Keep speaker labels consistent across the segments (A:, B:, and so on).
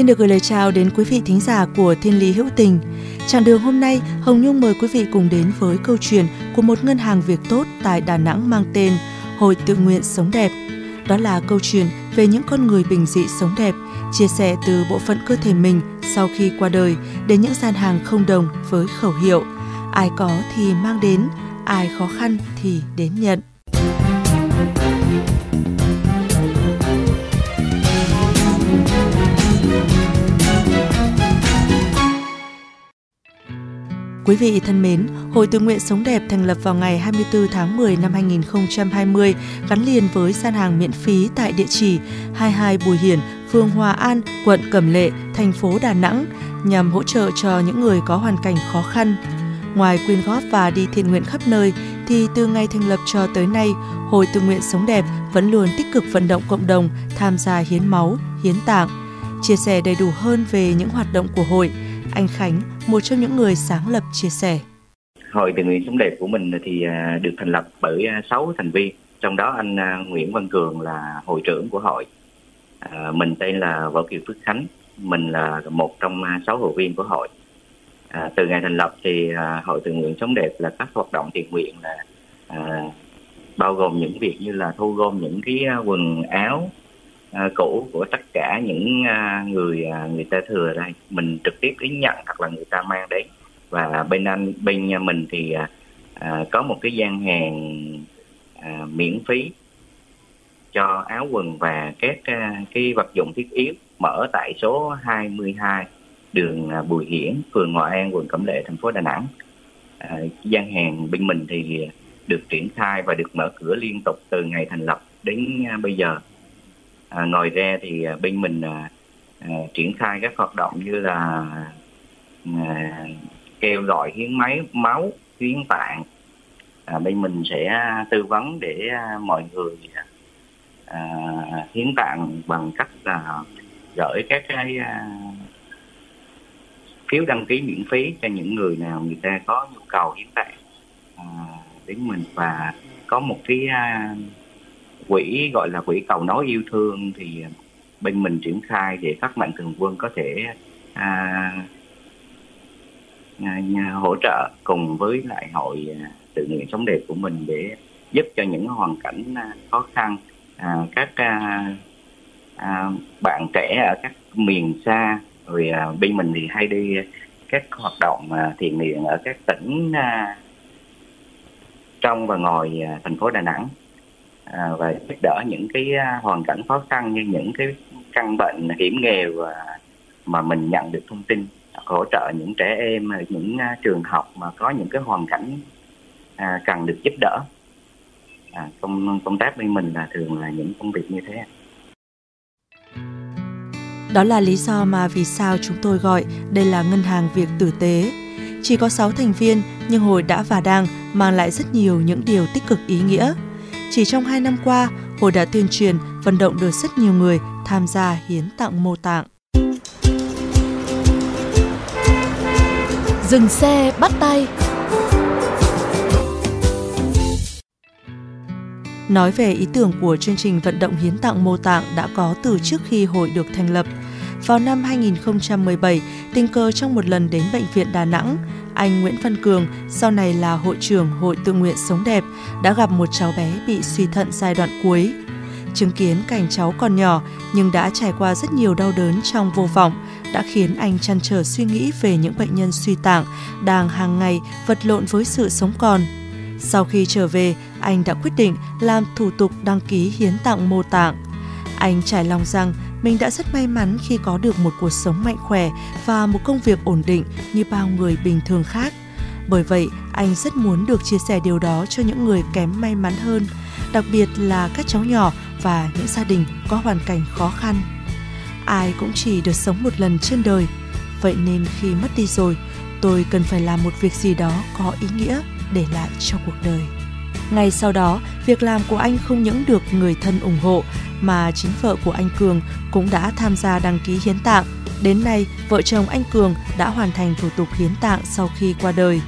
A: Xin được gửi lời chào đến quý vị thính giả của Thiên Lý Hữu Tình. Chặng đường hôm nay, Hồng Nhung mời quý vị cùng đến với câu chuyện của một ngân hàng việc tốt tại Đà Nẵng mang tên Hội Tự nguyện Sống Đẹp. Đó là câu chuyện về những con người bình dị sống đẹp, chia sẻ từ bộ phận cơ thể mình sau khi qua đời đến những gian hàng không đồng với khẩu hiệu Ai có thì mang đến, ai khó khăn thì đến nhận. Quý vị thân mến, Hội Tự nguyện Sống Đẹp thành lập vào ngày 24 tháng 10 năm 2020 gắn liền với gian hàng miễn phí tại địa chỉ 22 Bùi Hiển, phường Hòa An, quận Cẩm Lệ, thành phố Đà Nẵng nhằm hỗ trợ cho những người có hoàn cảnh khó khăn. Ngoài quyên góp và đi thiện nguyện khắp nơi, thì từ ngày thành lập cho tới nay, Hội Tự nguyện Sống Đẹp vẫn luôn tích cực vận động cộng đồng tham gia hiến máu, hiến tạng. Chia sẻ đầy đủ hơn về những hoạt động của hội, anh Khánh, một trong những người sáng lập chia sẻ.
B: Hội tình nguyện sống đẹp của mình thì à, được thành lập bởi à, 6 thành viên, trong đó anh à, Nguyễn Văn Cường là hội trưởng của hội. Mình tên là Võ Kiều Phước Khánh, mình là một trong 6 hội viên của hội. À, từ ngày thành lập thì à, hội tình nguyện sống đẹp là các hoạt động thiện nguyện là à, bao gồm những việc như là thu gom những cái quần áo À, cũ của tất cả những à, người à, người ta thừa đây mình trực tiếp đến nhận hoặc là người ta mang đến và bên anh bên nhà mình thì có một cái gian hàng miễn phí cho áo quần và các cái vật dụng thiết yếu mở tại số 22 đường Bùi Hiển, phường Hòa An, quận Cẩm Lệ, thành phố Đà Nẵng. À, gian hàng bên mình thì được triển khai và được mở cửa liên tục từ ngày thành lập đến bây giờ. À, ngoài ra thì à, bên mình à, à, triển khai các hoạt động như là à, kêu gọi hiến máy máu hiến tạng. À, bên mình sẽ tư vấn để à, mọi người à, hiến tạng bằng cách là gửi các cái à, phiếu đăng ký miễn phí cho những người nào người ta có nhu cầu hiến tạng à, đến mình. Và có một cái à, quỹ gọi là quỹ cầu nối yêu thương thì bên mình triển khai để các mạnh thường quân có thể à, à, nhà- hỗ trợ cùng với lại hội à, tự nguyện sống đẹp của mình để giúp cho những hoàn cảnh à, khó khăn à, các à, à, bạn trẻ ở các miền xa. Rồi à, bên mình thì hay đi các hoạt động à, thiện nguyện ở các tỉnh à, trong và ngoài à, thành phố Đà Nẵng à, và giúp đỡ những cái à, hoàn cảnh khó khăn như những cái căn bệnh hiểm nghèo à, mà mình nhận được thông tin hỗ trợ những trẻ em à, những trường học mà có những cái hoàn cảnh à, cần được giúp đỡ à, công công tác bên mình là thường là những công việc như thế
A: Đó là lý do mà vì sao chúng tôi gọi đây là ngân hàng việc tử tế. Chỉ có 6 thành viên nhưng hội đã và đang mang lại rất nhiều những điều tích cực ý nghĩa. Chỉ trong 2 năm qua, hội đã tuyên truyền, vận động được rất nhiều người tham gia hiến tặng mô tạng.
C: Dừng xe bắt tay
A: Nói về ý tưởng của chương trình vận động hiến tặng mô tạng đã có từ trước khi hội được thành lập. Vào năm 2017, tình cờ trong một lần đến bệnh viện Đà Nẵng, anh Nguyễn Văn Cường, sau này là hội trưởng Hội Tự nguyện Sống Đẹp, đã gặp một cháu bé bị suy thận giai đoạn cuối. Chứng kiến cảnh cháu còn nhỏ nhưng đã trải qua rất nhiều đau đớn trong vô vọng đã khiến anh chăn trở suy nghĩ về những bệnh nhân suy tạng đang hàng ngày vật lộn với sự sống còn. Sau khi trở về, anh đã quyết định làm thủ tục đăng ký hiến tặng mô tạng. Anh trải lòng rằng mình đã rất may mắn khi có được một cuộc sống mạnh khỏe và một công việc ổn định như bao người bình thường khác. Bởi vậy, anh rất muốn được chia sẻ điều đó cho những người kém may mắn hơn, đặc biệt là các cháu nhỏ và những gia đình có hoàn cảnh khó khăn. Ai cũng chỉ được sống một lần trên đời, vậy nên khi mất đi rồi, tôi cần phải làm một việc gì đó có ý nghĩa để lại cho cuộc đời. Ngay sau đó, việc làm của anh không những được người thân ủng hộ mà chính vợ của anh Cường cũng đã tham gia đăng ký hiến tạng. Đến nay, vợ chồng anh Cường đã hoàn thành thủ tục hiến tạng sau khi qua đời.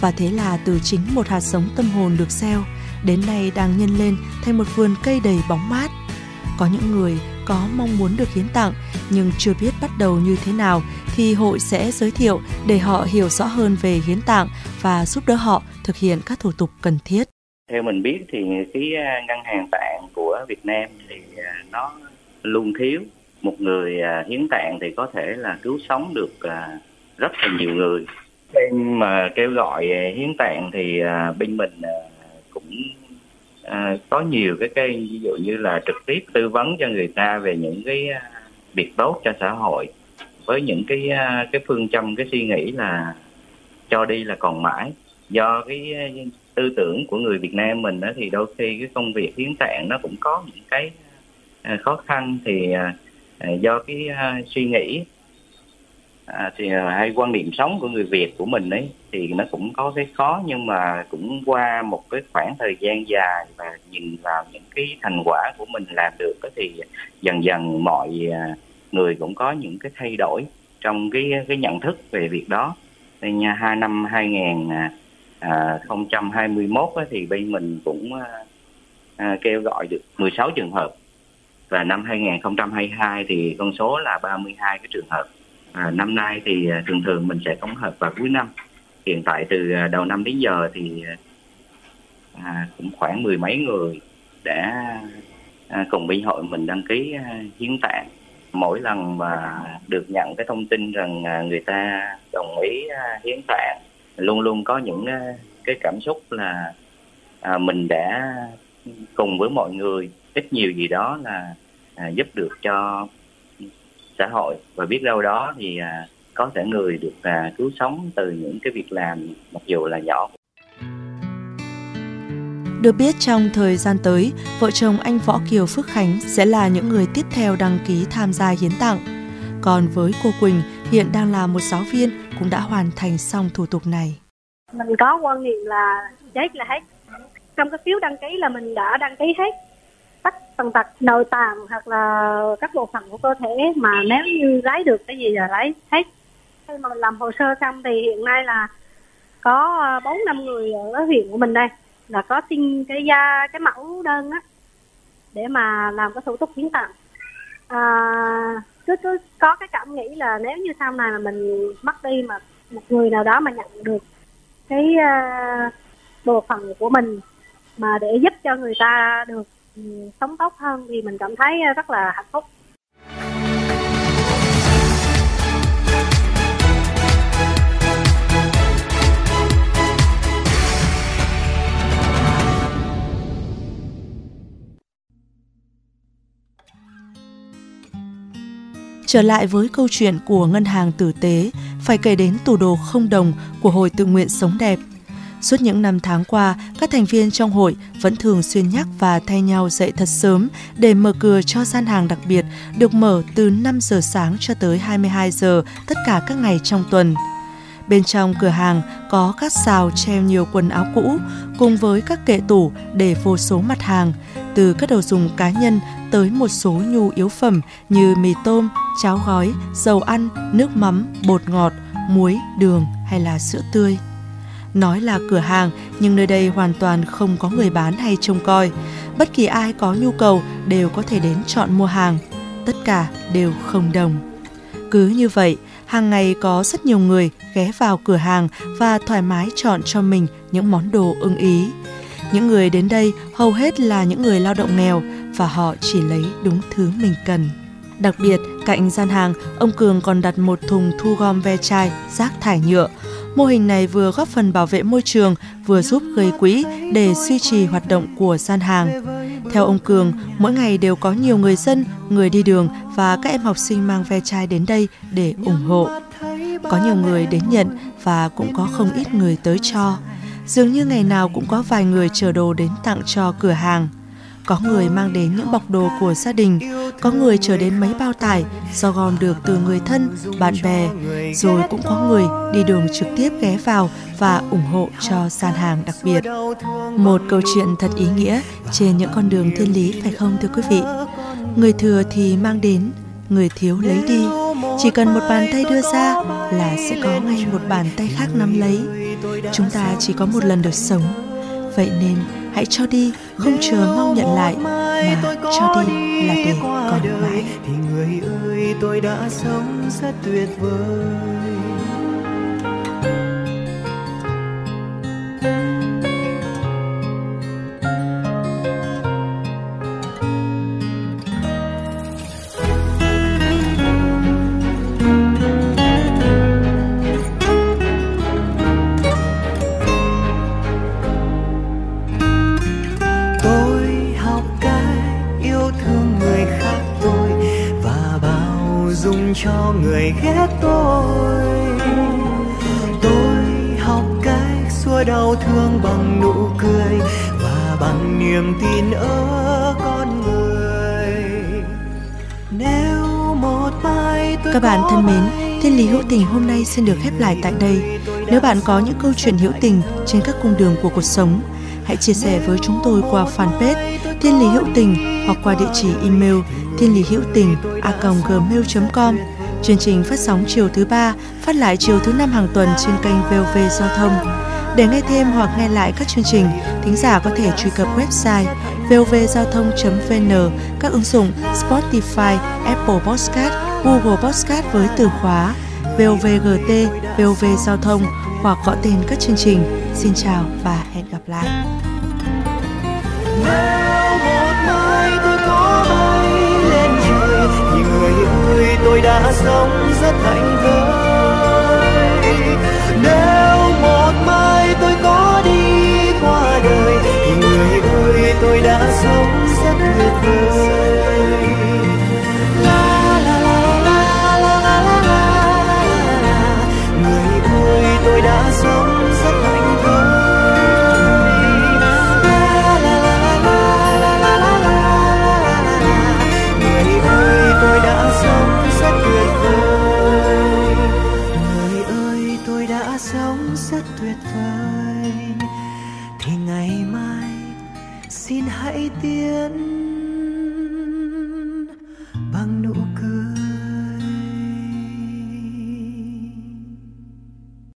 A: Và thế là từ chính một hạt giống tâm hồn được gieo, đến nay đang nhân lên thành một vườn cây đầy bóng mát. Có những người có mong muốn được hiến tặng nhưng chưa biết bắt đầu như thế nào thì hội sẽ giới thiệu để họ hiểu rõ hơn về hiến tạng và giúp đỡ họ thực hiện các thủ tục cần thiết.
B: Theo mình biết thì cái à, ngân hàng tạng của Việt Nam thì à, nó luôn thiếu. Một người à, hiến tạng thì có thể là cứu sống được rất là nhiều người. Em mà kêu gọi hiến tạng thì bên mình cũng có nhiều cái kênh, ví dụ như là trực tiếp tư vấn cho người ta về những cái việc tốt cho xã hội. Với những cái cái phương châm, cái suy nghĩ là cho đi là còn mãi. Do cái tư tưởng của người Việt Nam mình đó thì đôi khi cái công việc hiến tạng nó cũng có những cái à, khó khăn thì à, à, do cái suy nghĩ thì hay quan niệm sống của người Việt, của mình ấy, thì nó cũng có cái khó nhưng mà cũng qua một cái khoảng thời gian dài và nhìn vào những cái thành quả của mình làm được thì dần dần mọi người cũng có những cái thay đổi trong cái cái nhận thức về việc đó. Nên hai năm 2000 à, 2021 á, thì bên mình cũng à, à kêu gọi được 16 trường hợp. Và năm 2022 thì con số là 32 cái trường hợp. À, năm nay thì à, thường thường mình sẽ tổng hợp vào cuối năm. Hiện tại từ à, đầu năm đến giờ thì à, cũng khoảng mười mấy người đã à, cùng bên hội mình đăng ký à, hiến tạng. Mỗi lần mà được nhận cái thông tin rằng à, người ta đồng ý à, hiến tạng luôn luôn có những ờ, cái cảm xúc là à, mình đã cùng với mọi người ít nhiều gì đó là à, giúp được cho xã hội và biết đâu đó thì à, có thể người được à, cứu sống từ những cái việc làm mặc dù là nhỏ
A: được biết trong thời gian tới, vợ chồng anh Võ Kiều Phước Khánh sẽ là những người tiếp theo đăng ký tham gia hiến tặng. Còn với cô Quỳnh, hiện đang là một giáo viên cũng đã hoàn thành xong thủ tục này.
C: Mình có quan niệm là chết là hết. Trong cái phiếu đăng ký là mình đã đăng ký hết tất tần tật nội tạng hoặc là các bộ phận của cơ thể mà nếu như lấy được cái gì là lấy hết. Khi mà mình làm hồ sơ xong thì hiện nay là có ờ, bốn năm người ở huyện của mình đây là có xin cái da cái mẫu đơn á để mà làm cái thủ tục hiến tặng à, cứ cứ có cái cảm nghĩ là nếu như sau này mà mình mất đi mà một người nào đó mà nhận được cái uh, bộ phận của mình mà để giúp cho người ta được um, sống tốt hơn thì mình cảm thấy ờ, rất là hạnh phúc.
A: Trở lại với câu chuyện của ngân hàng tử tế, phải kể đến tủ đồ không đồng của Hội tự nguyện sống đẹp. Suốt những năm tháng qua, các thành viên trong hội vẫn thường xuyên nhắc và thay nhau dậy thật sớm để mở cửa cho gian hàng đặc biệt được mở từ 5 giờ sáng cho tới 22 giờ tất cả các ngày trong tuần. Bên trong cửa hàng có các xào treo nhiều quần áo cũ cùng với các kệ tủ để vô số mặt hàng, từ các đồ dùng cá nhân tới một số nhu yếu phẩm như mì tôm, cháo gói, dầu ăn, nước mắm, bột ngọt, muối, đường hay là sữa tươi. Nói là cửa hàng nhưng nơi đây hoàn toàn không có người bán hay trông coi. Bất kỳ ai có nhu cầu đều có thể đến chọn mua hàng. Tất cả đều không đồng. Cứ như vậy, hàng ngày có rất nhiều người ghé vào cửa hàng và thoải mái chọn cho mình những món đồ ưng ý. Những người đến đây hầu hết là những người lao động nghèo và họ chỉ lấy đúng thứ mình cần. Đặc biệt, cạnh gian hàng, ông Cường còn đặt một thùng thu gom ve chai, rác thải nhựa. Mô hình này vừa góp phần bảo vệ môi trường, vừa giúp gây quỹ để duy trì hoạt động của gian hàng. Theo ông Cường, mỗi ngày đều có nhiều người dân, người đi đường và các em học sinh mang ve chai đến đây để ủng hộ. Có nhiều người đến nhận và cũng có không ít người tới cho. Dường như ngày nào cũng có vài người chờ đồ đến tặng cho cửa hàng. Có người mang đến những bọc đồ của gia đình, có người chờ đến mấy bao tải do gom được từ người thân, bạn bè, rồi cũng có người đi đường trực tiếp ghé vào và ủng hộ cho gian hàng đặc biệt. Một câu chuyện thật ý nghĩa trên những con đường thiên lý phải không thưa quý vị? Người thừa thì mang đến, người thiếu lấy đi. Chỉ cần một bàn tay đưa ra là sẽ có ngay một bàn tay khác nắm lấy. Chúng ta chỉ có một lần được sống. Vậy nên hãy cho đi, không chờ mong nhận lại, mà cho đi là để còn mãi.
D: Thì người ơi tôi đã sống rất tuyệt vời. Người ghét tôi tôi học cách xua đau thương bằng nụ cười và bằng niềm tin ở con người nếu một mai tôi
A: Các bạn thân mến, Thiên lý hữu tình hôm nay xin được khép lại tại đây. Nếu bạn có những câu chuyện hữu tình trên các cung đường của cuộc sống, hãy chia sẻ với chúng tôi qua fanpage Thiên lý hữu tình hoặc qua địa chỉ email thiên lý hữu tình a gmail.com. Chương trình phát sóng chiều thứ ba, phát lại chiều thứ năm hàng tuần trên kênh VOV Giao thông. Để nghe thêm hoặc nghe lại các chương trình, thính giả có thể truy cập website vovgiao thông.vn, các ứng dụng Spotify, Apple Podcast, Google Podcast với từ khóa VOVGT, VOV Giao thông hoặc gọi tên các chương trình. Xin chào và hẹn gặp lại.
D: Nếu một mai tôi có bay lên trời Thì người ơi tôi đã sống rất hạnh thơi Nếu một mai tôi có đi qua đời, Thì người ơi tôi đã sống rất tuyệt vời.